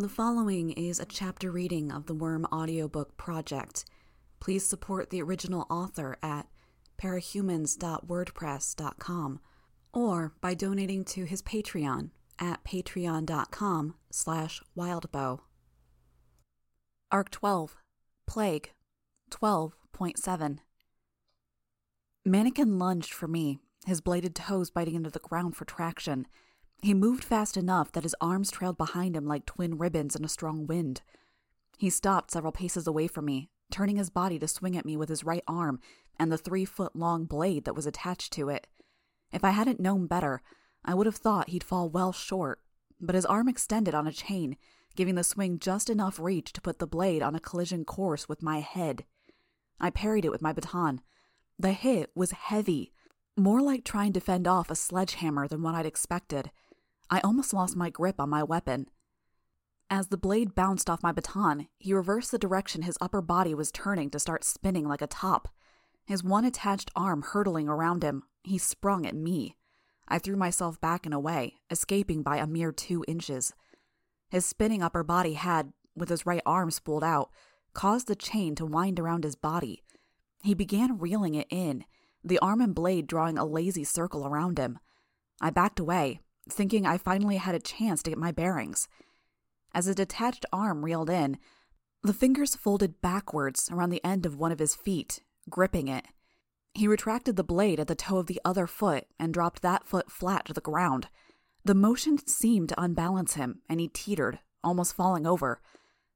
The following is a chapter reading of the Worm audiobook project. Please support the original author at parahumans.wordpress.com or by donating to his Patreon at patreon.com slash wildbow. Arc 12, Plague, 12.7 Mannequin lunged for me, his bladed toes biting into the ground for traction. He moved fast enough that his arms trailed behind him like twin ribbons in a strong wind. He stopped several paces away from me, turning his body to swing at me with his right arm and the three foot long blade that was attached to it. If I hadn't known better, I would have thought he'd fall well short, but his arm extended on a chain, giving the swing just enough reach to put the blade on a collision course with my head. I parried it with my baton. The hit was heavy, more like trying to fend off a sledgehammer than what I'd expected. I almost lost my grip on my weapon. As the blade bounced off my baton, he reversed the direction his upper body was turning to start spinning like a top. His one attached arm hurtling around him, he sprung at me. I threw myself back and away, escaping by a mere two inches. His spinning upper body had, with his right arm spooled out, caused the chain to wind around his body. He began reeling it in, the arm and blade drawing a lazy circle around him. I backed away, thinking I finally had a chance to get my bearings. As a detached arm reeled in, the fingers folded backwards around the end of one of his feet, gripping it. He retracted the blade at the toe of the other foot and dropped that foot flat to the ground. The motion seemed to unbalance him, and he teetered, almost falling over.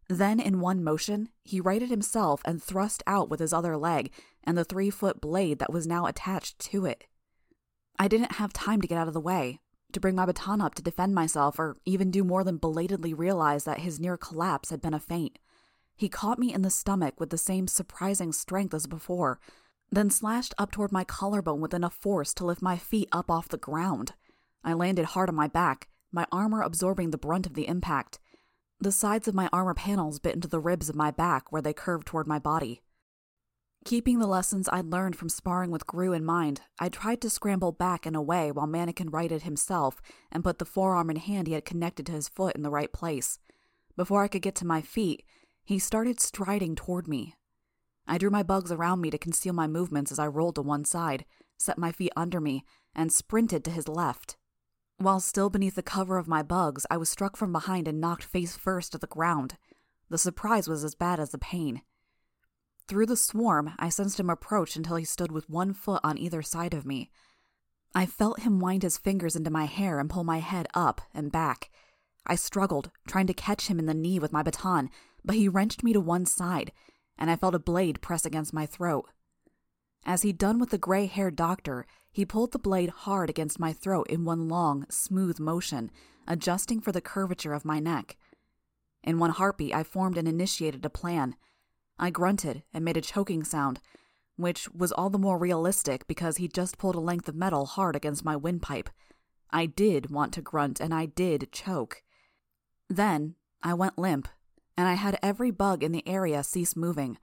Then, in one motion, he righted himself and thrust out with his other leg and the three foot blade that was now attached to it. I didn't have time to get out of the way, to bring my baton up to defend myself, or even do more than belatedly realize that his near collapse had been a feint. He caught me in the stomach with the same surprising strength as before, then slashed up toward my collarbone with enough force to lift my feet up off the ground. I landed hard on my back, my armor absorbing the brunt of the impact. The sides of my armor panels bit into the ribs of my back where they curved toward my body. Keeping the lessons I'd learned from sparring with Grue in mind, I tried to scramble back and away while Mannequin righted himself and put the forearm and hand he had connected to his foot in the right place. Before I could get to my feet, he started striding toward me. I drew my bugs around me to conceal my movements as I rolled to one side, set my feet under me, and sprinted to his left. While still beneath the cover of my bugs, I was struck from behind and knocked face first to the ground. The surprise was as bad as the pain. Through the swarm, I sensed him approach until he stood with one foot on either side of me. I felt him wind his fingers into my hair and pull my head up and back. I struggled, trying to catch him in the knee with my baton, but he wrenched me to one side, and I felt a blade press against my throat. As he'd done with the gray haired doctor, he pulled the blade hard against my throat in one long, smooth motion, adjusting for the curvature of my neck. In one heartbeat, I formed and initiated a plan. I grunted and made a choking sound, which was all the more realistic because he'd just pulled a length of metal hard against my windpipe. I did want to grunt and I did choke. Then I went limp, and I had every bug in the area cease moving.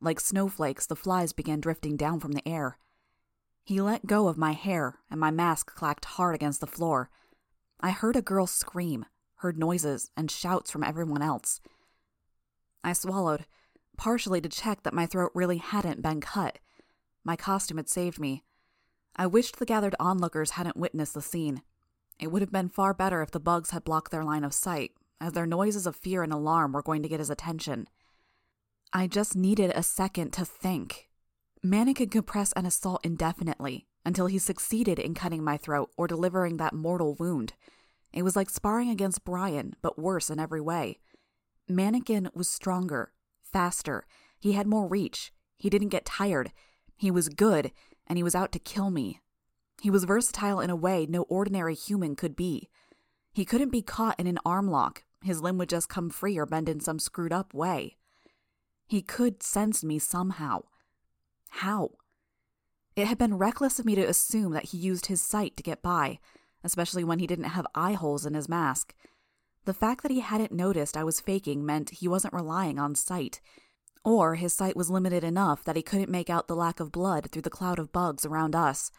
Like snowflakes, the flies began drifting down from the air. He let go of my hair, and my mask clacked hard against the floor. I heard a girl scream, heard noises and shouts from everyone else. I swallowed, partially to check that my throat really hadn't been cut. My costume had saved me. I wished the gathered onlookers hadn't witnessed the scene. It would have been far better if the bugs had blocked their line of sight, as their noises of fear and alarm were going to get his attention. I just needed a second to think. Mannequin could press an assault indefinitely until he succeeded in cutting my throat or delivering that mortal wound. It was like sparring against Brian, but worse in every way. Mannequin was stronger, faster, he had more reach, he didn't get tired, he was good, and he was out to kill me. He was versatile in a way no ordinary human could be. He couldn't be caught in an arm lock, his limb would just come free or bend in some screwed up way. He could sense me somehow. How? It had been reckless of me to assume that he used his sight to get by, especially when he didn't have eye holes in his mask. The fact that he hadn't noticed I was faking meant he wasn't relying on sight. Or his sight was limited enough that he couldn't make out the lack of blood through the cloud of bugs around us.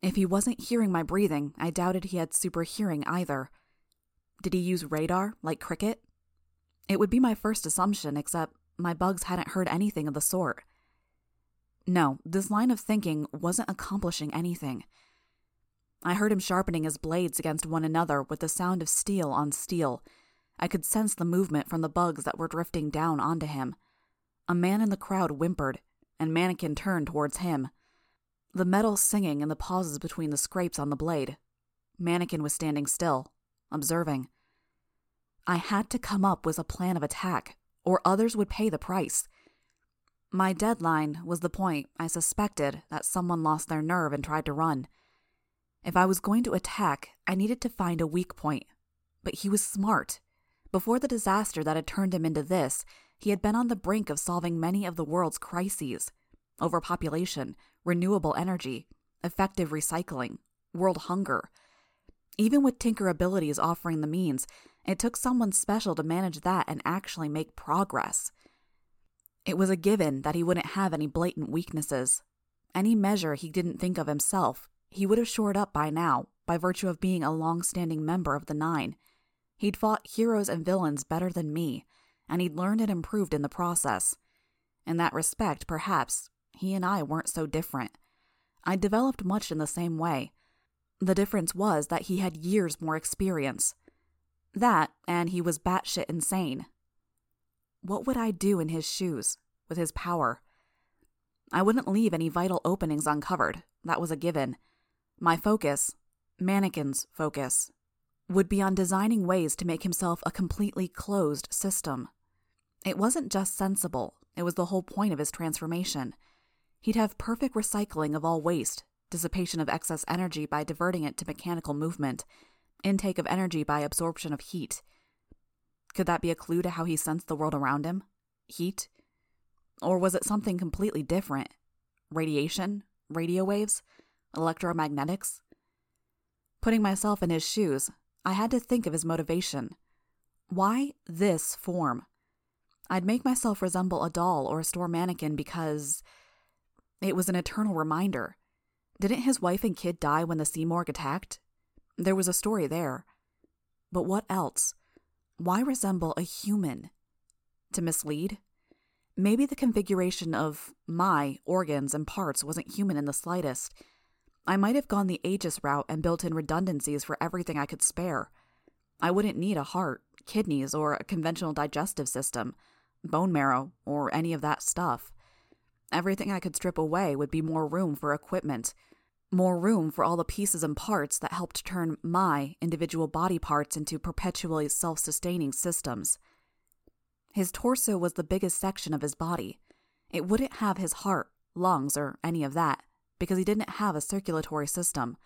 If he wasn't hearing my breathing, I doubted he had super hearing either. Did he use radar, like Cricket? It would be my first assumption, except my bugs hadn't heard anything of the sort. No, this line of thinking wasn't accomplishing anything. I heard him sharpening his blades against one another with the sound of steel on steel. I could sense the movement from the bugs that were drifting down onto him. A man in the crowd whimpered, and Mannequin turned towards him. The metal singing in the pauses between the scrapes on the blade. Mannequin was standing still, observing. I had to come up with a plan of attack, or others would pay the price. My deadline was the point I suspected that someone lost their nerve and tried to run. If I was going to attack, I needed to find a weak point. But he was smart. Before the disaster that had turned him into this, he had been on the brink of solving many of the world's crises overpopulation, renewable energy, effective recycling, world hunger. Even with Tinker abilities offering the means, it took someone special to manage that and actually make progress. It was a given that he wouldn't have any blatant weaknesses. Any measure he didn't think of himself, he would have shored up by now, by virtue of being a long standing member of the Nine. He'd fought heroes and villains better than me, and he'd learned and improved in the process. In that respect, perhaps, he and I weren't so different. I developed much in the same way. The difference was that he had years more experience. That, and he was batshit insane. What would I do in his shoes, with his power? I wouldn't leave any vital openings uncovered, that was a given. My focus, Mannequin's focus, would be on designing ways to make himself a completely closed system. It wasn't just sensible, it was the whole point of his transformation. He'd have perfect recycling of all waste, dissipation of excess energy by diverting it to mechanical movement, intake of energy by absorption of heat. Could that be a clue to how he sensed the world around him? Heat? Or was it something completely different? Radiation? Radio waves? Electromagnetics? Putting myself in his shoes, I had to think of his motivation. Why this form? I'd make myself resemble a doll or a store mannequin because it was an eternal reminder. Didn't his wife and kid die when the Simurgh attacked? There was a story there. But what else? Why resemble a human? To mislead? Maybe the configuration of my organs and parts wasn't human in the slightest. I might have gone the Aegis route and built in redundancies for everything I could spare. I wouldn't need a heart, kidneys, or a conventional digestive system, bone marrow, or any of that stuff. Everything I could strip away would be more room for equipment, more room for all the pieces and parts that helped turn my individual body parts into perpetually self sustaining systems. His torso was the biggest section of his body. It wouldn't have his heart, lungs, or any of that, because he didn't have a circulatory system.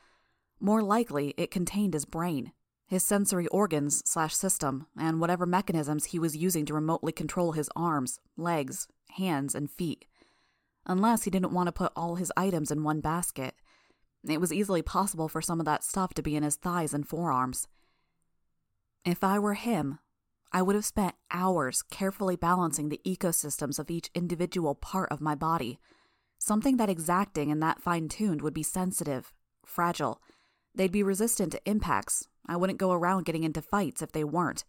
More likely, it contained his brain, his sensory organs slash system, and whatever mechanisms he was using to remotely control his arms, legs, hands, and feet. Unless he didn't want to put all his items in one basket. It was easily possible for some of that stuff to be in his thighs and forearms. If I were him, I would have spent hours carefully balancing the ecosystems of each individual part of my body. Something that exacting and that fine tuned would be sensitive, fragile. They'd be resistant to impacts. I wouldn't go around getting into fights if they weren't.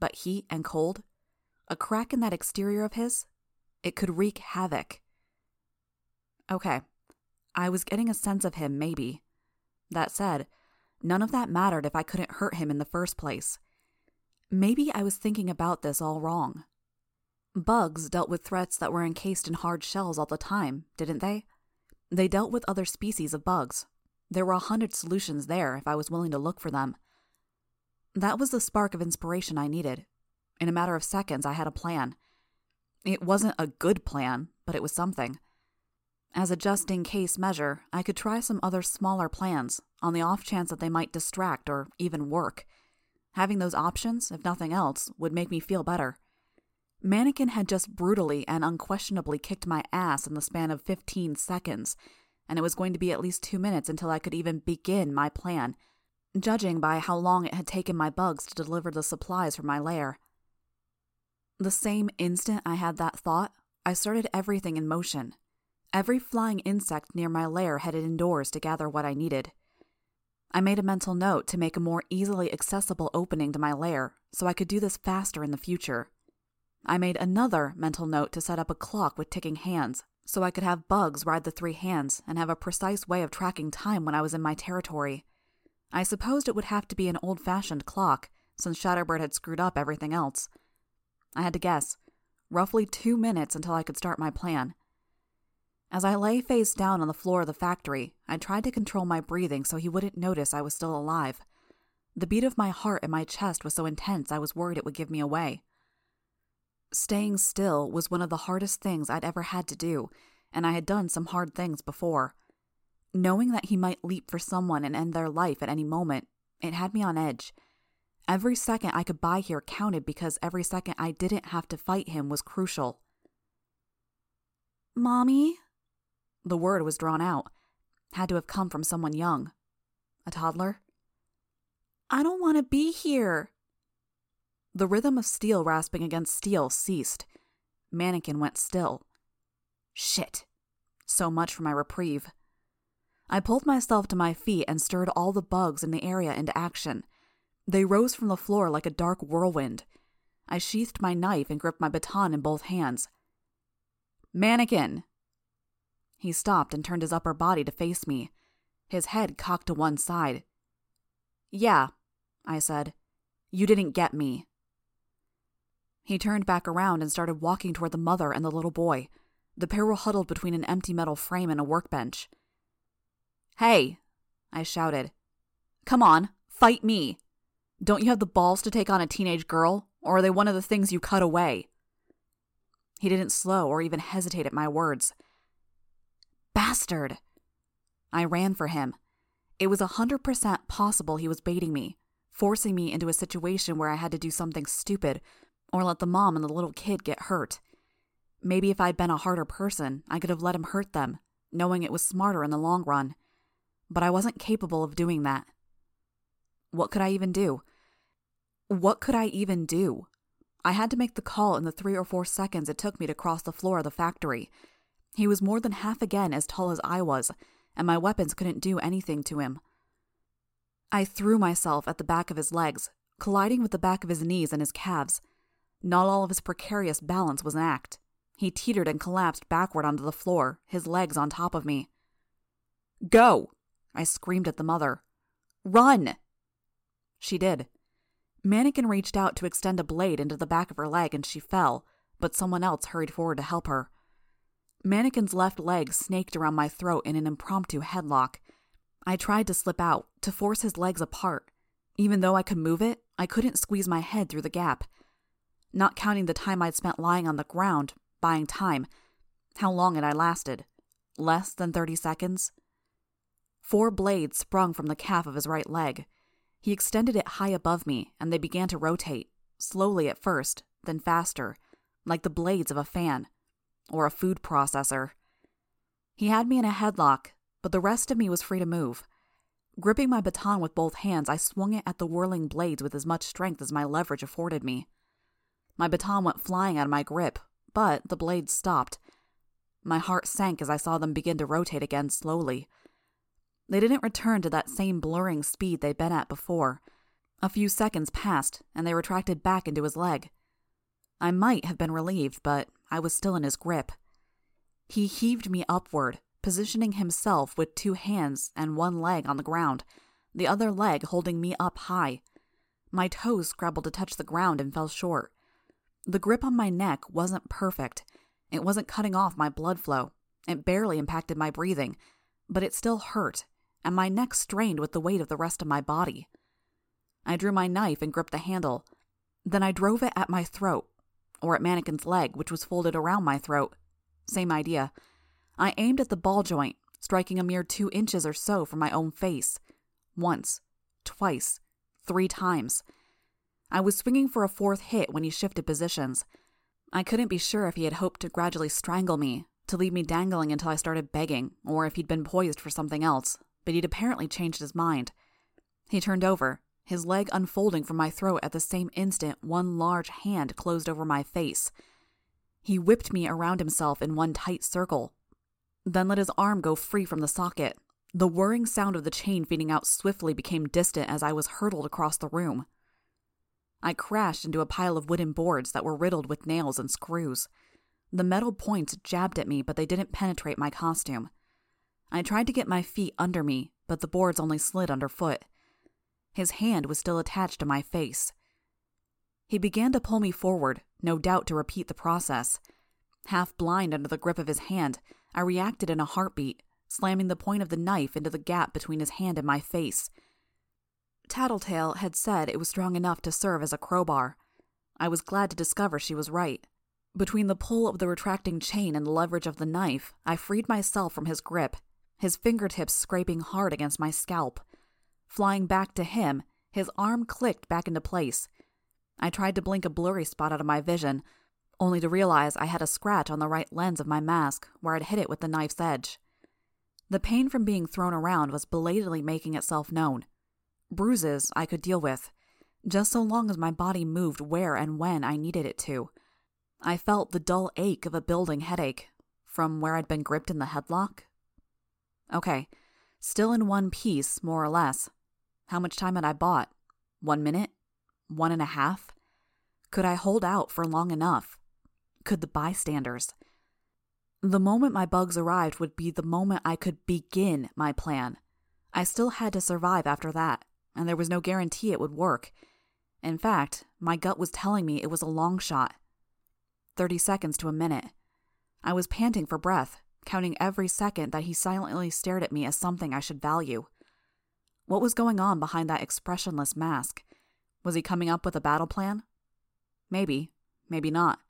But heat and cold? A crack in that exterior of his? It could wreak havoc. Okay, I was getting a sense of him, maybe. That said, none of that mattered if I couldn't hurt him in the first place. Maybe I was thinking about this all wrong. Bugs dealt with threats that were encased in hard shells all the time, didn't they? They dealt with other species of bugs. There were a hundred solutions there if I was willing to look for them. That was the spark of inspiration I needed. In a matter of seconds, I had a plan. It wasn't a good plan, but it was something. As a just in case measure, I could try some other smaller plans on the off chance that they might distract or even work. Having those options, if nothing else, would make me feel better. Mannequin had just brutally and unquestionably kicked my ass in the span of 15 seconds, and it was going to be at least two minutes until I could even begin my plan, judging by how long it had taken my bugs to deliver the supplies from my lair. The same instant I had that thought, I started everything in motion. Every flying insect near my lair headed indoors to gather what I needed. I made a mental note to make a more easily accessible opening to my lair so I could do this faster in the future. I made another mental note to set up a clock with ticking hands so I could have bugs ride the three hands and have a precise way of tracking time when I was in my territory. I supposed it would have to be an old fashioned clock, since Shatterbird had screwed up everything else. I had to guess roughly two minutes until I could start my plan. As I lay face down on the floor of the factory, I tried to control my breathing so he wouldn't notice I was still alive. The beat of my heart in my chest was so intense I was worried it would give me away. Staying still was one of the hardest things I'd ever had to do, and I had done some hard things before. Knowing that he might leap for someone and end their life at any moment, it had me on edge. Every second I could buy here counted because every second I didn't have to fight him was crucial. Mommy? The word was drawn out. Had to have come from someone young. A toddler? I don't want to be here. The rhythm of steel rasping against steel ceased. Mannequin went still. Shit. So much for my reprieve. I pulled myself to my feet and stirred all the bugs in the area into action. They rose from the floor like a dark whirlwind. I sheathed my knife and gripped my baton in both hands. Mannequin! He stopped and turned his upper body to face me, his head cocked to one side. Yeah, I said. You didn't get me. He turned back around and started walking toward the mother and the little boy. The pair were huddled between an empty metal frame and a workbench. Hey! I shouted. Come on, fight me! Don't you have the balls to take on a teenage girl, or are they one of the things you cut away? He didn't slow or even hesitate at my words. Bastard! I ran for him. It was a hundred percent possible he was baiting me, forcing me into a situation where I had to do something stupid or let the mom and the little kid get hurt. Maybe if I'd been a harder person, I could have let him hurt them, knowing it was smarter in the long run. But I wasn't capable of doing that. What could I even do? What could I even do? I had to make the call in the three or four seconds it took me to cross the floor of the factory. He was more than half again as tall as I was, and my weapons couldn't do anything to him. I threw myself at the back of his legs, colliding with the back of his knees and his calves. Not all of his precarious balance was an act. He teetered and collapsed backward onto the floor, his legs on top of me. Go! I screamed at the mother. Run! She did. Mannequin reached out to extend a blade into the back of her leg and she fell, but someone else hurried forward to help her. Mannequin's left leg snaked around my throat in an impromptu headlock. I tried to slip out, to force his legs apart. Even though I could move it, I couldn't squeeze my head through the gap. Not counting the time I'd spent lying on the ground, buying time. How long had I lasted? Less than 30 seconds? Four blades sprung from the calf of his right leg. He extended it high above me, and they began to rotate, slowly at first, then faster, like the blades of a fan or a food processor. He had me in a headlock, but the rest of me was free to move. Gripping my baton with both hands, I swung it at the whirling blades with as much strength as my leverage afforded me. My baton went flying out of my grip, but the blades stopped. My heart sank as I saw them begin to rotate again slowly. They didn't return to that same blurring speed they'd been at before. A few seconds passed, and they retracted back into his leg. I might have been relieved, but I was still in his grip. He heaved me upward, positioning himself with two hands and one leg on the ground, the other leg holding me up high. My toes scrabbled to touch the ground and fell short. The grip on my neck wasn't perfect. It wasn't cutting off my blood flow. It barely impacted my breathing, but it still hurt and my neck strained with the weight of the rest of my body. I drew my knife and gripped the handle. Then I drove it at my throat, or at Mannequin's leg, which was folded around my throat. Same idea. I aimed at the ball joint, striking a mere two inches or so from my own face. Once, twice, three times. I was swinging for a fourth hit when he shifted positions. I couldn't be sure if he had hoped to gradually strangle me, to leave me dangling until I started begging, or if he'd been poised for something else, but he'd apparently changed his mind. He turned over, his leg unfolding from my throat at the same instant one large hand closed over my face. He whipped me around himself in one tight circle, then let his arm go free from the socket. The whirring sound of the chain feeding out swiftly became distant as I was hurtled across the room. I crashed into a pile of wooden boards that were riddled with nails and screws. The metal points jabbed at me, but they didn't penetrate my costume. I tried to get my feet under me, but the boards only slid underfoot. His hand was still attached to my face. He began to pull me forward, no doubt to repeat the process. Half blind under the grip of his hand, I reacted in a heartbeat, slamming the point of the knife into the gap between his hand and my face. Tattletale had said it was strong enough to serve as a crowbar. I was glad to discover she was right. Between the pull of the retracting chain and the leverage of the knife, I freed myself from his grip, his fingertips scraping hard against my scalp. Flying back to him, his arm clicked back into place. I tried to blink a blurry spot out of my vision, only to realize I had a scratch on the right lens of my mask where I'd hit it with the knife's edge. The pain from being thrown around was belatedly making itself known. Bruises I could deal with, just so long as my body moved where and when I needed it to. I felt the dull ache of a building headache from where I'd been gripped in the headlock. Okay, still in one piece, more or less. How much time had I bought? One minute? One and a half? Could I hold out for long enough? Could the bystanders? The moment my bugs arrived would be the moment I could begin my plan. I still had to survive after that and there was no guarantee it would work. In fact, my gut was telling me it was a long shot. 30 seconds to a minute. I was panting for breath, counting every second that he silently stared at me as something I should value. What was going on behind that expressionless mask? Was he coming up with a battle plan? Maybe, maybe not.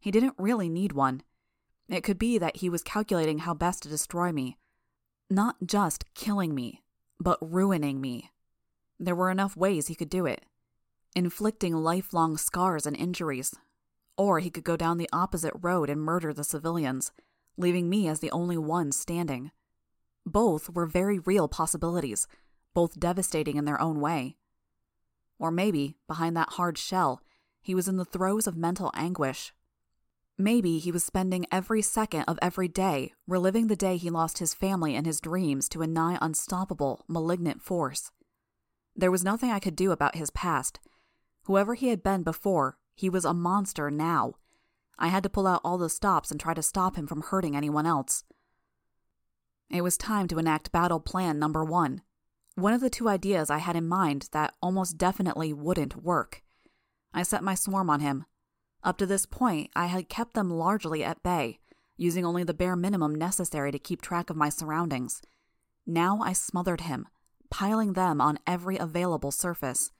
He didn't really need one. It could be that he was calculating how best to destroy me. Not just killing me, but ruining me. There were enough ways he could do it inflicting lifelong scars and injuries. Or he could go down the opposite road and murder the civilians, leaving me as the only one standing. Both were very real possibilities, both devastating in their own way. Or maybe, behind that hard shell, he was in the throes of mental anguish. Maybe he was spending every second of every day reliving the day he lost his family and his dreams to a nigh unstoppable, malignant force. There was nothing I could do about his past. Whoever he had been before, he was a monster now. I had to pull out all the stops and try to stop him from hurting anyone else. It was time to enact battle plan number one. One of the two ideas I had in mind that almost definitely wouldn't work. I set my swarm on him. Up to this point, I had kept them largely at bay, using only the bare minimum necessary to keep track of my surroundings. Now I smothered him, piling them on every available surface.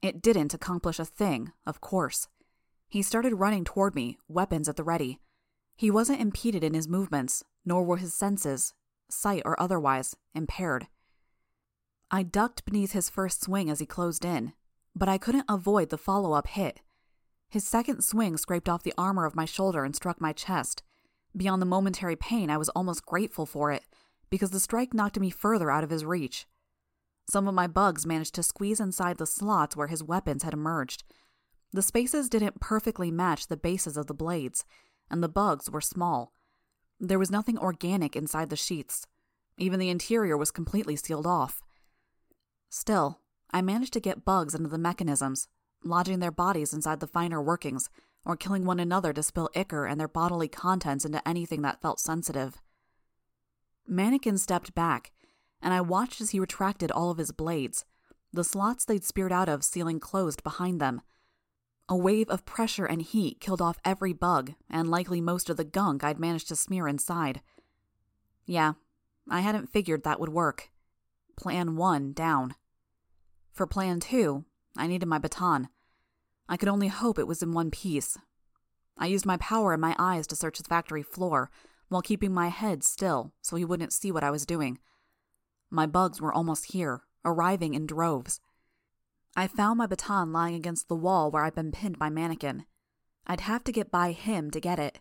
It didn't accomplish a thing, of course. He started running toward me, weapons at the ready. He wasn't impeded in his movements, nor were his senses, sight or otherwise, impaired. I ducked beneath his first swing as he closed in, but I couldn't avoid the follow up hit. His second swing scraped off the armor of my shoulder and struck my chest. Beyond the momentary pain, I was almost grateful for it, because the strike knocked me further out of his reach. Some of my bugs managed to squeeze inside the slots where his weapons had emerged. The spaces didn't perfectly match the bases of the blades, and the bugs were small. There was nothing organic inside the sheaths. Even the interior was completely sealed off. Still, I managed to get bugs into the mechanisms, lodging their bodies inside the finer workings, or killing one another to spill ichor and their bodily contents into anything that felt sensitive. Mannequin stepped back and I watched as he retracted all of his blades, the slots they'd speared out of sealing closed behind them. A wave of pressure and heat killed off every bug, and likely most of the gunk I'd managed to smear inside. Yeah, I hadn't figured that would work. Plan 1 down. For Plan 2, I needed my baton. I could only hope it was in one piece. I used my power and my eyes to search the factory floor, while keeping my head still so he wouldn't see what I was doing. My bugs were almost here, arriving in droves. I found my baton lying against the wall where I'd been pinned by Mannequin. I'd have to get by him to get it.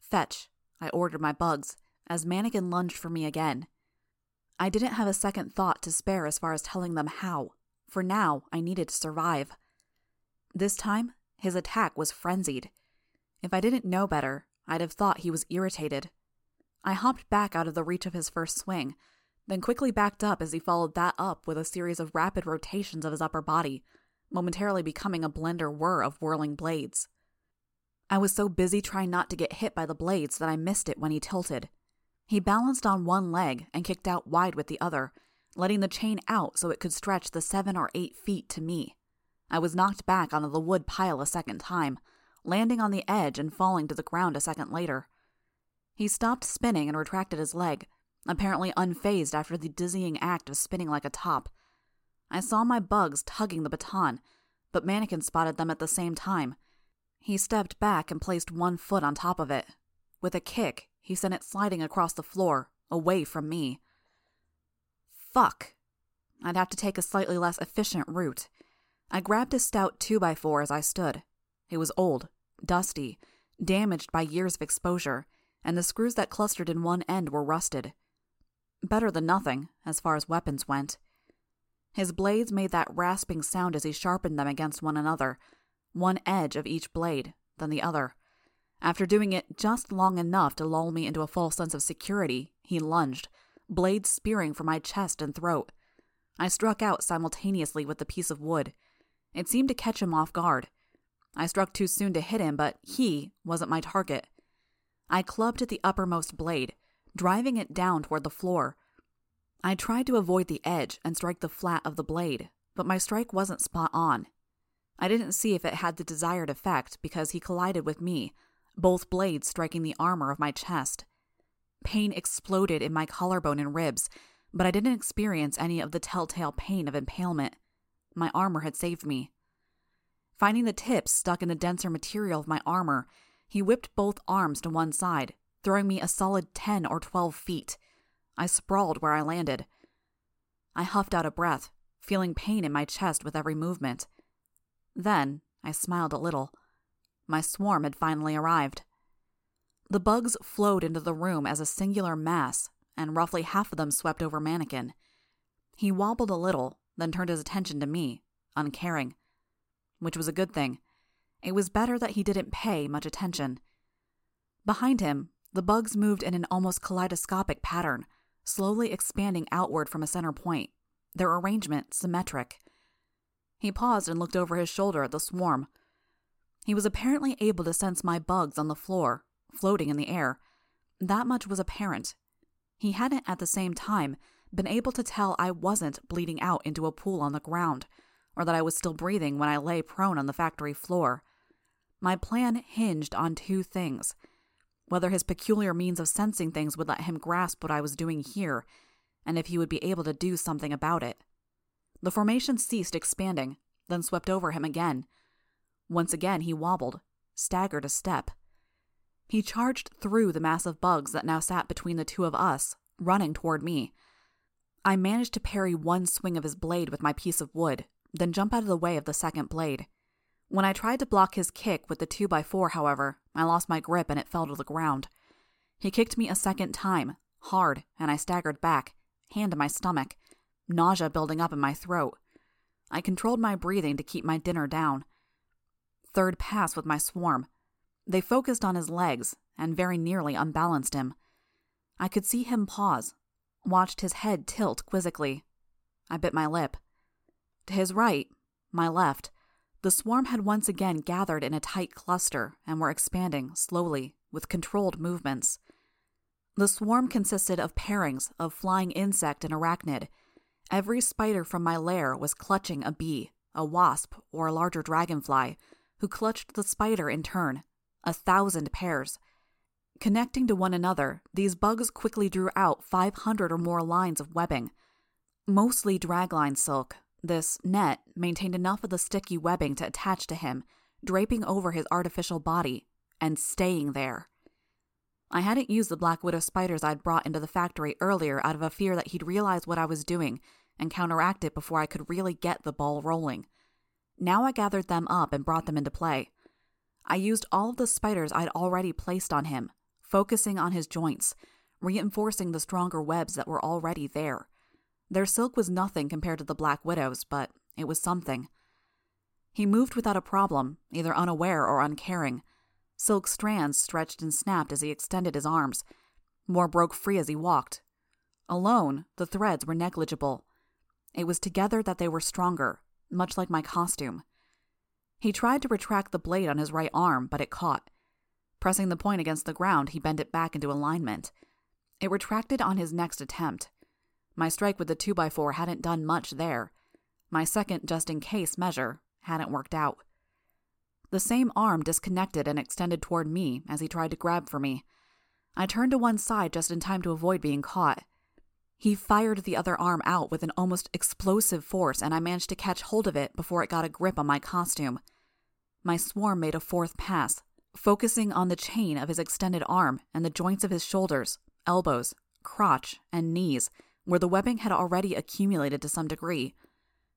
Fetch, I ordered my bugs, as Mannequin lunged for me again. I didn't have a second thought to spare as far as telling them how, for now I needed to survive. This time, his attack was frenzied. If I didn't know better, I'd have thought he was irritated. I hopped back out of the reach of his first swing, then quickly backed up as he followed that up with a series of rapid rotations of his upper body, momentarily becoming a blender whir of whirling blades. I was so busy trying not to get hit by the blades that I missed it when he tilted. He balanced on one leg and kicked out wide with the other, letting the chain out so it could stretch the seven or eight feet to me. I was knocked back onto the wood pile a second time, landing on the edge and falling to the ground a second later. He stopped spinning and retracted his leg, apparently unfazed after the dizzying act of spinning like a top. I saw my bugs tugging the baton, but Mannequin spotted them at the same time. He stepped back and placed one foot on top of it. With a kick, he sent it sliding across the floor, away from me. Fuck. I'd have to take a slightly less efficient route. I grabbed a stout 2x4 as I stood. It was old, dusty, damaged by years of exposure, and the screws that clustered in one end were rusted. Better than nothing, as far as weapons went. His blades made that rasping sound as he sharpened them against one another, one edge of each blade, then the other. After doing it just long enough to lull me into a false sense of security, he lunged, blades spearing for my chest and throat. I struck out simultaneously with the piece of wood. It seemed to catch him off guard. I struck too soon to hit him, but he wasn't my target. I clubbed at the uppermost blade, driving it down toward the floor. I tried to avoid the edge and strike the flat of the blade, but my strike wasn't spot on. I didn't see if it had the desired effect because he collided with me, both blades striking the armor of my chest. Pain exploded in my collarbone and ribs, but I didn't experience any of the telltale pain of impalement. My armor had saved me. Finding the tips stuck in the denser material of my armor, he whipped both arms to one side, throwing me a solid 10 or 12 feet. I sprawled where I landed. I huffed out a breath, feeling pain in my chest with every movement. Then I smiled a little. My swarm had finally arrived. The bugs flowed into the room as a singular mass, and roughly half of them swept over Mannequin. He wobbled a little, then turned his attention to me, uncaring. Which was a good thing. It was better that he didn't pay much attention. Behind him, the bugs moved in an almost kaleidoscopic pattern, slowly expanding outward from a center point, their arrangement symmetric. He paused and looked over his shoulder at the swarm. He was apparently able to sense my bugs on the floor, floating in the air. That much was apparent. He hadn't, at the same time, been able to tell I wasn't bleeding out into a pool on the ground, or that I was still breathing when I lay prone on the factory floor. My plan hinged on two things whether his peculiar means of sensing things would let him grasp what I was doing here, and if he would be able to do something about it. The formation ceased expanding, then swept over him again. Once again he wobbled, staggered a step. He charged through the mass of bugs that now sat between the two of us, running toward me. I managed to parry one swing of his blade with my piece of wood, then jump out of the way of the second blade. When I tried to block his kick with the 2x4, however, I lost my grip and it fell to the ground. He kicked me a second time, hard, and I staggered back, hand to my stomach, nausea building up in my throat. I controlled my breathing to keep my dinner down. Third pass with my swarm. They focused on his legs and very nearly unbalanced him. I could see him pause, watched his head tilt quizzically. I bit my lip. To his right, my left, the swarm had once again gathered in a tight cluster and were expanding slowly with controlled movements. The swarm consisted of pairings of flying insect and arachnid. Every spider from my lair was clutching a bee, a wasp, or a larger dragonfly, who clutched the spider in turn. A thousand pairs. Connecting to one another, these bugs quickly drew out 500 or more lines of webbing. Mostly dragline silk, this net maintained enough of the sticky webbing to attach to him, draping over his artificial body and staying there. I hadn't used the Black Widow spiders I'd brought into the factory earlier out of a fear that he'd realize what I was doing and counteract it before I could really get the ball rolling. Now I gathered them up and brought them into play. I used all of the spiders I'd already placed on him, focusing on his joints, reinforcing the stronger webs that were already there. Their silk was nothing compared to the Black Widow's, but it was something. He moved without a problem, either unaware or uncaring. Silk strands stretched and snapped as he extended his arms. More broke free as he walked. Alone, the threads were negligible. It was together that they were stronger, much like my costume. He tried to retract the blade on his right arm, but it caught. Pressing the point against the ground, he bent it back into alignment. It retracted on his next attempt. My strike with the 2x4 hadn't done much there. My second just in case measure hadn't worked out. The same arm disconnected and extended toward me as he tried to grab for me. I turned to one side just in time to avoid being caught. He fired the other arm out with an almost explosive force, and I managed to catch hold of it before it got a grip on my costume. My swarm made a fourth pass, focusing on the chain of his extended arm and the joints of his shoulders, elbows, crotch, and knees, where the webbing had already accumulated to some degree.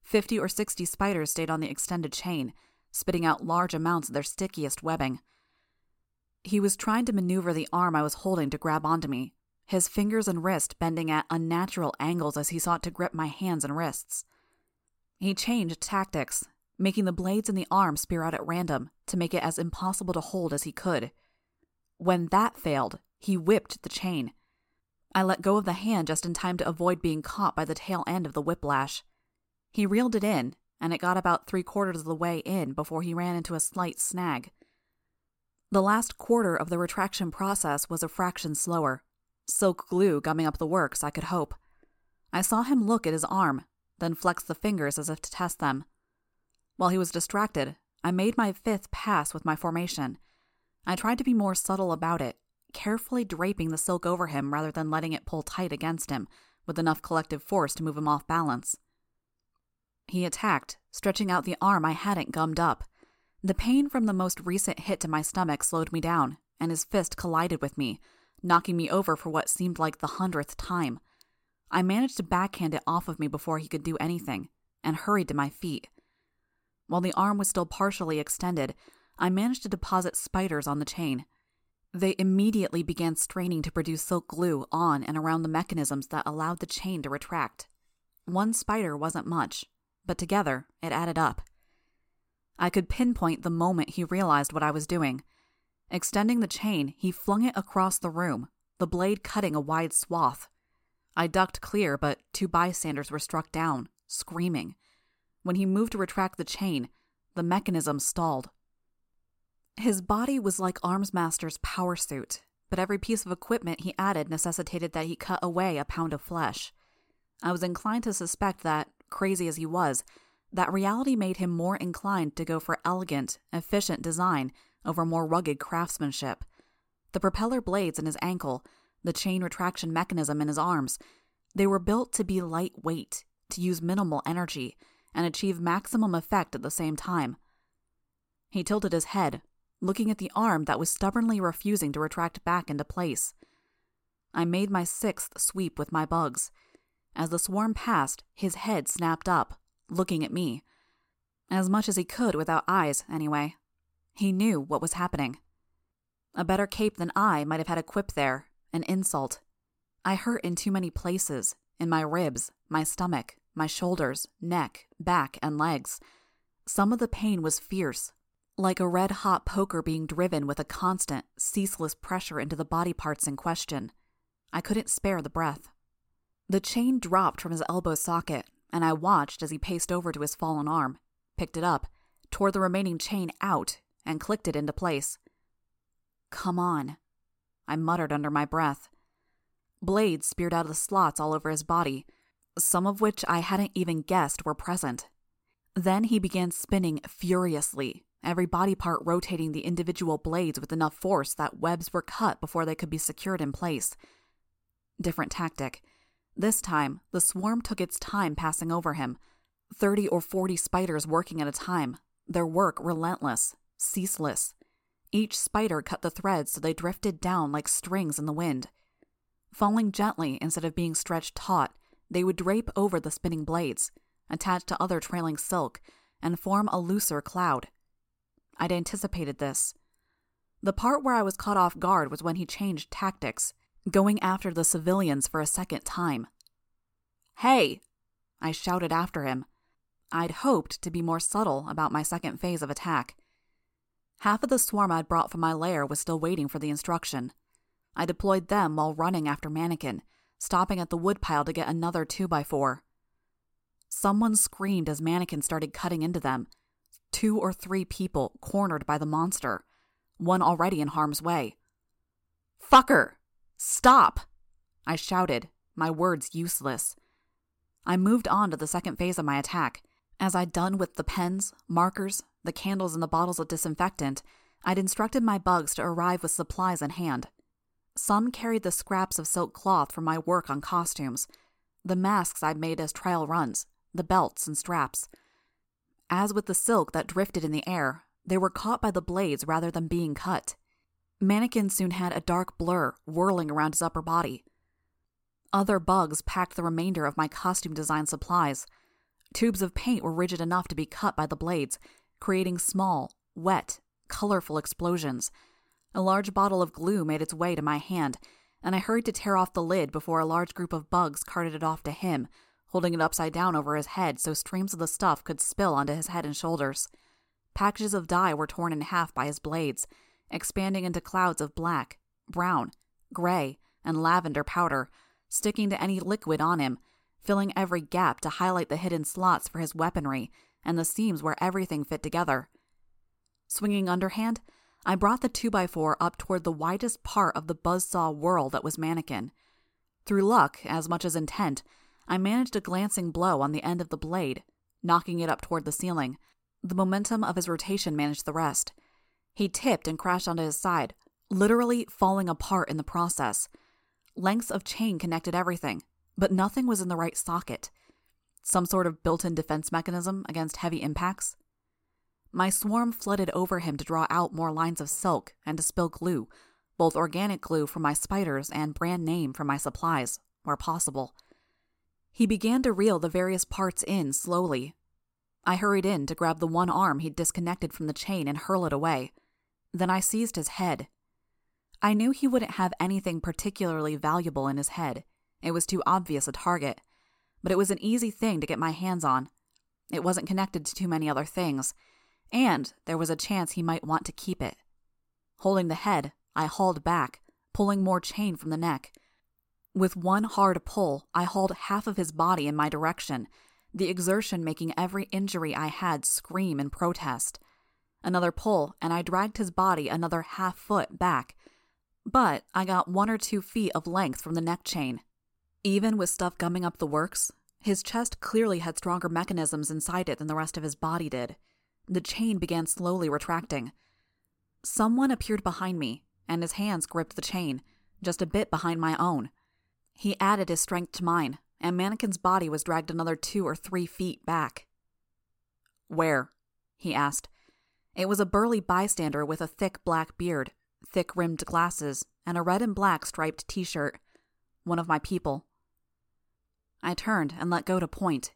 Fifty or sixty spiders stayed on the extended chain, spitting out large amounts of their stickiest webbing. He was trying to maneuver the arm I was holding to grab onto me, his fingers and wrist bending at unnatural angles as he sought to grip my hands and wrists. He changed tactics, making the blades in the arm spear out at random to make it as impossible to hold as he could. When that failed, he whipped the chain. I let go of the hand just in time to avoid being caught by the tail end of the whiplash. He reeled it in, and it got about three quarters of the way in before he ran into a slight snag. The last quarter of the retraction process was a fraction slower, silk glue gumming up the works, I could hope. I saw him look at his arm, then flex the fingers as if to test them. While he was distracted, I made my fifth pass with my formation. I tried to be more subtle about it, carefully draping the silk over him rather than letting it pull tight against him with enough collective force to move him off balance. He attacked, stretching out the arm I hadn't gummed up. The pain from the most recent hit to my stomach slowed me down, and his fist collided with me, knocking me over for what seemed like the hundredth time. I managed to backhand it off of me before he could do anything, and hurried to my feet. While the arm was still partially extended, I managed to deposit spiders on the chain. They immediately began straining to produce silk glue on and around the mechanisms that allowed the chain to retract. One spider wasn't much, but together it added up. I could pinpoint the moment he realized what I was doing. Extending the chain, he flung it across the room, the blade cutting a wide swath. I ducked clear, but two bystanders were struck down, screaming. When he moved to retract the chain, the mechanism stalled. His body was like Armsmaster's power suit, but every piece of equipment he added necessitated that he cut away a pound of flesh. I was inclined to suspect that, crazy as he was, that reality made him more inclined to go for elegant, efficient design over more rugged craftsmanship. The propeller blades in his ankle, the chain retraction mechanism in his arms, they were built to be lightweight, to use minimal energy, and achieve maximum effect at the same time. He tilted his head, looking at the arm that was stubbornly refusing to retract back into place. I made my sixth sweep with my bugs. As the swarm passed, his head snapped up, looking at me. As much as he could without eyes, anyway. He knew what was happening. A better cape than I might have had a quip there, an insult. I hurt in too many places in my ribs, my stomach, my shoulders, neck, back, and legs. Some of the pain was fierce, like a red hot poker being driven with a constant, ceaseless pressure into the body parts in question. I couldn't spare the breath. The chain dropped from his elbow socket, and I watched as he paced over to his fallen arm, picked it up, tore the remaining chain out, and clicked it into place. Come on, I muttered under my breath. Blades speared out of the slots all over his body, some of which I hadn't even guessed were present. Then he began spinning furiously, every body part rotating the individual blades with enough force that webs were cut before they could be secured in place. Different tactic. This time, the swarm took its time passing over him. Thirty or forty spiders working at a time, their work relentless, ceaseless. Each spider cut the threads so they drifted down like strings in the wind. Falling gently instead of being stretched taut, they would drape over the spinning blades, attach to other trailing silk, and form a looser cloud. I'd anticipated this. The part where I was caught off guard was when he changed tactics, going after the civilians for a second time. Hey! I shouted after him. I'd hoped to be more subtle about my second phase of attack. Half of the swarm I'd brought from my lair was still waiting for the instruction. I deployed them while running after Mannequin, stopping at the woodpile to get another 2x4. Someone screamed as Mannequin started cutting into them. Two or three people cornered by the monster, one already in harm's way. Fucker! Stop! I shouted, my words useless. I moved on to the second phase of my attack. As I'd done with the pens, markers, the candles, and the bottles of disinfectant, I'd instructed my bugs to arrive with supplies in hand. Some carried the scraps of silk cloth from my work on costumes, the masks I'd made as trial runs, the belts and straps. As with the silk that drifted in the air, they were caught by the blades rather than being cut. Mannequin soon had a dark blur whirling around his upper body. Other bugs packed the remainder of my costume design supplies. Tubes of paint were rigid enough to be cut by the blades, creating small, wet, colorful explosions. A large bottle of glue made its way to my hand, and I hurried to tear off the lid before a large group of bugs carted it off to him, holding it upside down over his head so streams of the stuff could spill onto his head and shoulders. Packages of dye were torn in half by his blades, expanding into clouds of black, brown, gray, and lavender powder, sticking to any liquid on him, filling every gap to highlight the hidden slots for his weaponry and the seams where everything fit together. Swinging underhand, I brought the 2x4 up toward the widest part of the buzzsaw whirl that was Mannequin. Through luck, as much as intent, I managed a glancing blow on the end of the blade, knocking it up toward the ceiling. The momentum of his rotation managed the rest. He tipped and crashed onto his side, literally falling apart in the process. Lengths of chain connected everything, but nothing was in the right socket. Some sort of built in defense mechanism against heavy impacts? My swarm flooded over him to draw out more lines of silk and to spill glue, both organic glue from my spiders and brand name from my supplies, where possible. He began to reel the various parts in slowly. I hurried in to grab the one arm he'd disconnected from the chain and hurl it away. Then I seized his head. I knew he wouldn't have anything particularly valuable in his head. It was too obvious a target. But it was an easy thing to get my hands on. It wasn't connected to too many other things, and there was a chance he might want to keep it. Holding the head, I hauled back, pulling more chain from the neck. With one hard pull, I hauled half of his body in my direction, the exertion making every injury I had scream in protest. Another pull, and I dragged his body another half foot back. But I got one or two feet of length from the neck chain. Even with stuff gumming up the works, his chest clearly had stronger mechanisms inside it than the rest of his body did. The chain began slowly retracting. Someone appeared behind me, and his hands gripped the chain, just a bit behind my own. He added his strength to mine, and Mannequin's body was dragged another two or three feet back. Where? he asked. It was a burly bystander with a thick black beard, thick rimmed glasses, and a red and black striped t shirt. One of my people. I turned and let go to point.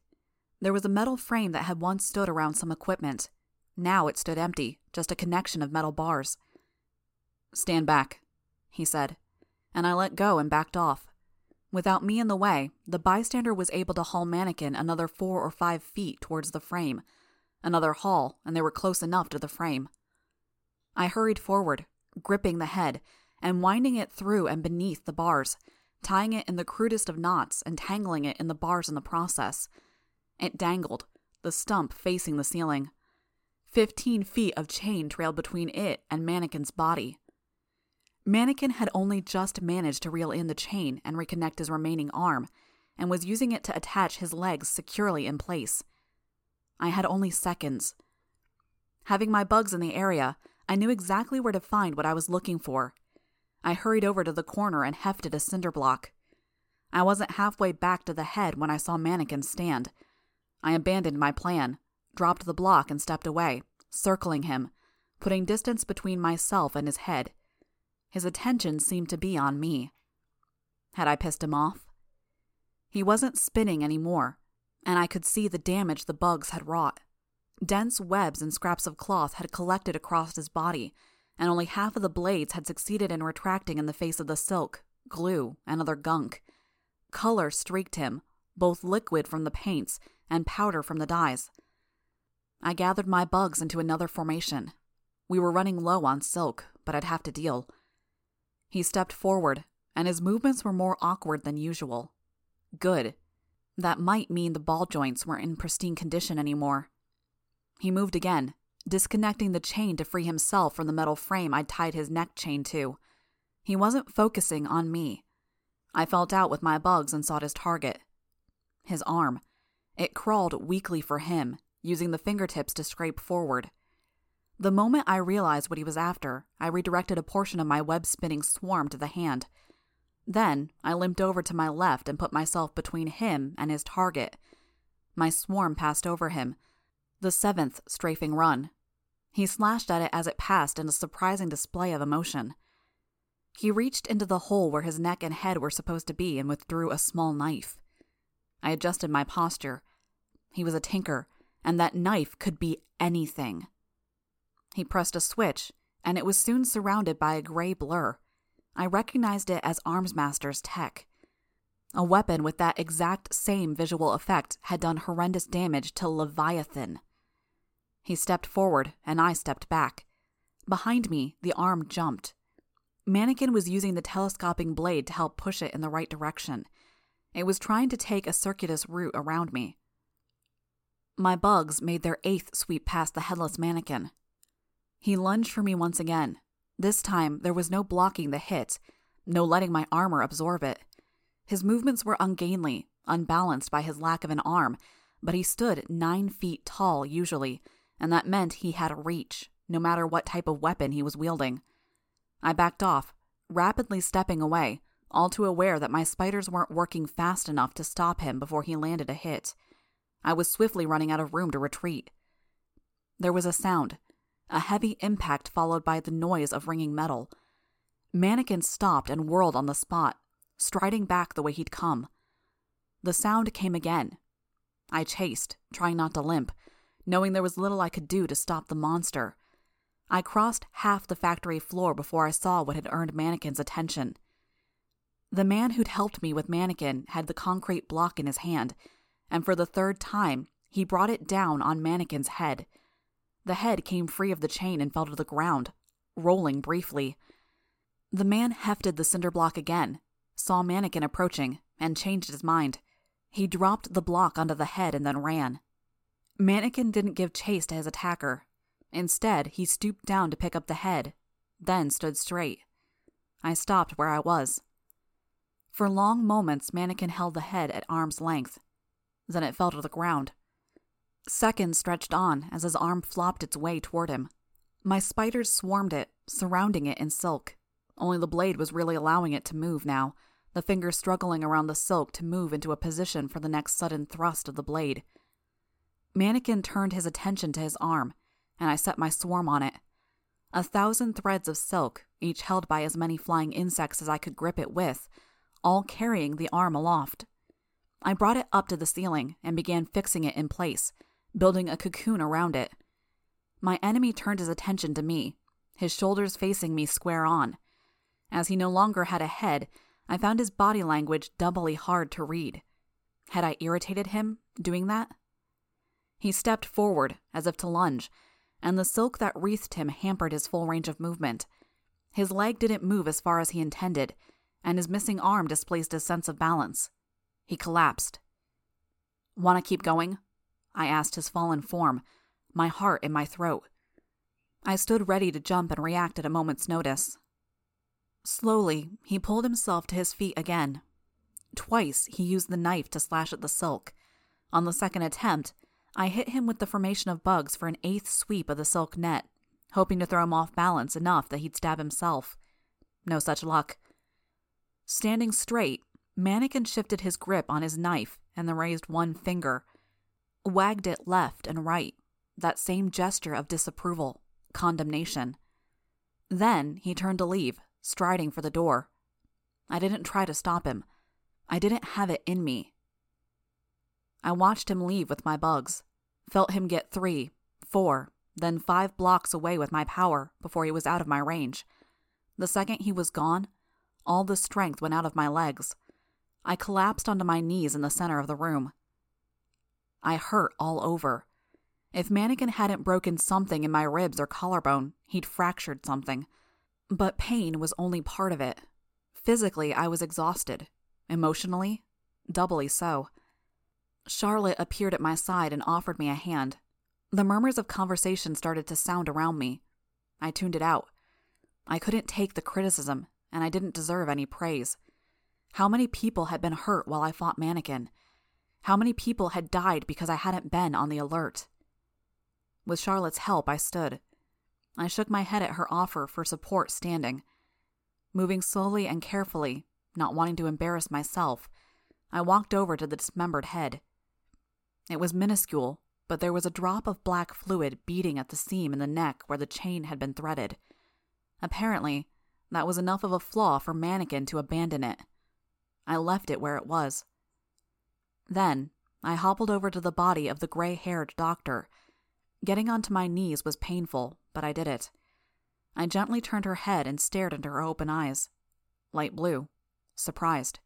There was a metal frame that had once stood around some equipment. Now it stood empty, just a connection of metal bars. Stand back, he said, and I let go and backed off. Without me in the way, the bystander was able to haul Mannequin another four or five feet towards the frame. Another haul, and they were close enough to the frame. I hurried forward, gripping the head, and winding it through and beneath the bars, tying it in the crudest of knots and tangling it in the bars in the process. It dangled, the stump facing the ceiling. Fifteen feet of chain trailed between it and Mannequin's body. Mannequin had only just managed to reel in the chain and reconnect his remaining arm, and was using it to attach his legs securely in place. I had only seconds. Having my bugs in the area, I knew exactly where to find what I was looking for. I hurried over to the corner and hefted a cinder block. I wasn't halfway back to the head when I saw Mannequin stand. I abandoned my plan, dropped the block, and stepped away, circling him, putting distance between myself and his head. His attention seemed to be on me. Had I pissed him off? He wasn't spinning anymore, and I could see the damage the bugs had wrought. Dense webs and scraps of cloth had collected across his body, and only half of the blades had succeeded in retracting in the face of the silk, glue, and other gunk. Color streaked him, both liquid from the paints and powder from the dyes. I gathered my bugs into another formation. We were running low on silk, but I'd have to deal. He stepped forward, and his movements were more awkward than usual. Good. That might mean the ball joints weren't in pristine condition anymore. He moved again, disconnecting the chain to free himself from the metal frame I'd tied his neck chain to. He wasn't focusing on me. I felt out with my bugs and sought his target. His arm. It crawled weakly for him, using the fingertips to scrape forward. The moment I realized what he was after, I redirected a portion of my web spinning swarm to the hand. Then I limped over to my left and put myself between him and his target. My swarm passed over him, the seventh strafing run. He slashed at it as it passed in a surprising display of emotion. He reached into the hole where his neck and head were supposed to be and withdrew a small knife. I adjusted my posture. He was a tinker, and that knife could be anything. He pressed a switch, and it was soon surrounded by a gray blur. I recognized it as Armsmaster's tech. A weapon with that exact same visual effect had done horrendous damage to Leviathan. He stepped forward, and I stepped back. Behind me, the arm jumped. Mannequin was using the telescoping blade to help push it in the right direction. It was trying to take a circuitous route around me. My bugs made their eighth sweep past the headless mannequin. He lunged for me once again. This time, there was no blocking the hit, no letting my armor absorb it. His movements were ungainly, unbalanced by his lack of an arm, but he stood nine feet tall usually, and that meant he had a reach, no matter what type of weapon he was wielding. I backed off, rapidly stepping away, all too aware that my spiders weren't working fast enough to stop him before he landed a hit. I was swiftly running out of room to retreat. There was a sound, a heavy impact followed by the noise of ringing metal. Mannequin stopped and whirled on the spot, striding back the way he'd come. The sound came again. I chased, trying not to limp, knowing there was little I could do to stop the monster. I crossed half the factory floor before I saw what had earned Mannequin's attention. The man who'd helped me with Mannequin had the concrete block in his hand, and for the third time, he brought it down on Mannequin's head. The head came free of the chain and fell to the ground, rolling briefly. The man hefted the cinder block again, saw Mannequin approaching, and changed his mind. He dropped the block onto the head and then ran. Mannequin didn't give chase to his attacker. Instead, he stooped down to pick up the head, then stood straight. I stopped where I was. For long moments, Mannequin held the head at arm's length. Then it fell to the ground. Seconds stretched on as his arm flopped its way toward him. My spiders swarmed it, surrounding it in silk. Only the blade was really allowing it to move now, the fingers struggling around the silk to move into a position for the next sudden thrust of the blade. Mannequin turned his attention to his arm, and I set my swarm on it. A thousand threads of silk, each held by as many flying insects as I could grip it with, all carrying the arm aloft. I brought it up to the ceiling and began fixing it in place, building a cocoon around it. My enemy turned his attention to me, his shoulders facing me square on. As he no longer had a head, I found his body language doubly hard to read. Had I irritated him doing that? He stepped forward, as if to lunge, and the silk that wreathed him hampered his full range of movement. His leg didn't move as far as he intended, and his missing arm displaced his sense of balance. He collapsed. Want to keep going? I asked his fallen form, my heart in my throat. I stood ready to jump and react at a moment's notice. Slowly, he pulled himself to his feet again. Twice, he used the knife to slash at the silk. On the second attempt, I hit him with the formation of bugs for an eighth sweep of the silk net, hoping to throw him off balance enough that he'd stab himself. No such luck. Standing straight, Mannequin shifted his grip on his knife and then raised one finger, wagged it left and right, that same gesture of disapproval, condemnation. Then he turned to leave, striding for the door. I didn't try to stop him. I didn't have it in me. I watched him leave with my bugs, felt him get three, four, then five blocks away with my power before he was out of my range. The second he was gone, all the strength went out of my legs. I collapsed onto my knees in the center of the room. I hurt all over. If Mannequin hadn't broken something in my ribs or collarbone, he'd fractured something. But pain was only part of it. Physically, I was exhausted. Emotionally, doubly so. Charlotte appeared at my side and offered me a hand. The murmurs of conversation started to sound around me. I tuned it out. I couldn't take the criticism, and I didn't deserve any praise. How many people had been hurt while I fought Mannequin? How many people had died because I hadn't been on the alert? With Charlotte's help, I stood. I shook my head at her offer for support standing. Moving slowly and carefully, not wanting to embarrass myself, I walked over to the dismembered head. It was minuscule, but there was a drop of black fluid beating at the seam in the neck where the chain had been threaded. Apparently, that was enough of a flaw for Mannequin to abandon it. I left it where it was. Then, I hobbled over to the body of the gray haired doctor. Getting onto my knees was painful, but I did it. I gently turned her head and stared into her open eyes. Light blue. Surprised.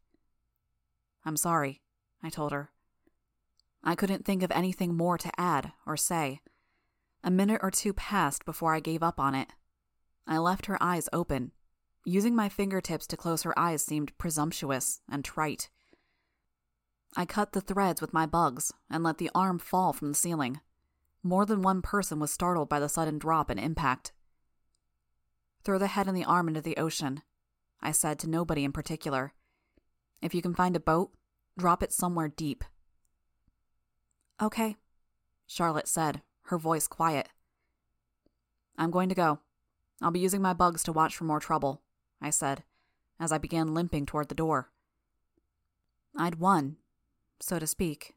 I'm sorry, I told her. I couldn't think of anything more to add or say. A minute or two passed before I gave up on it. I left her eyes open. Using my fingertips to close her eyes seemed presumptuous and trite. I cut the threads with my bugs and let the arm fall from the ceiling. More than one person was startled by the sudden drop and impact. Throw the head and the arm into the ocean, I said to nobody in particular. If you can find a boat, drop it somewhere deep. Okay, Charlotte said, her voice quiet. I'm going to go. I'll be using my bugs to watch for more trouble, I said, as I began limping toward the door. I'd won, so to speak.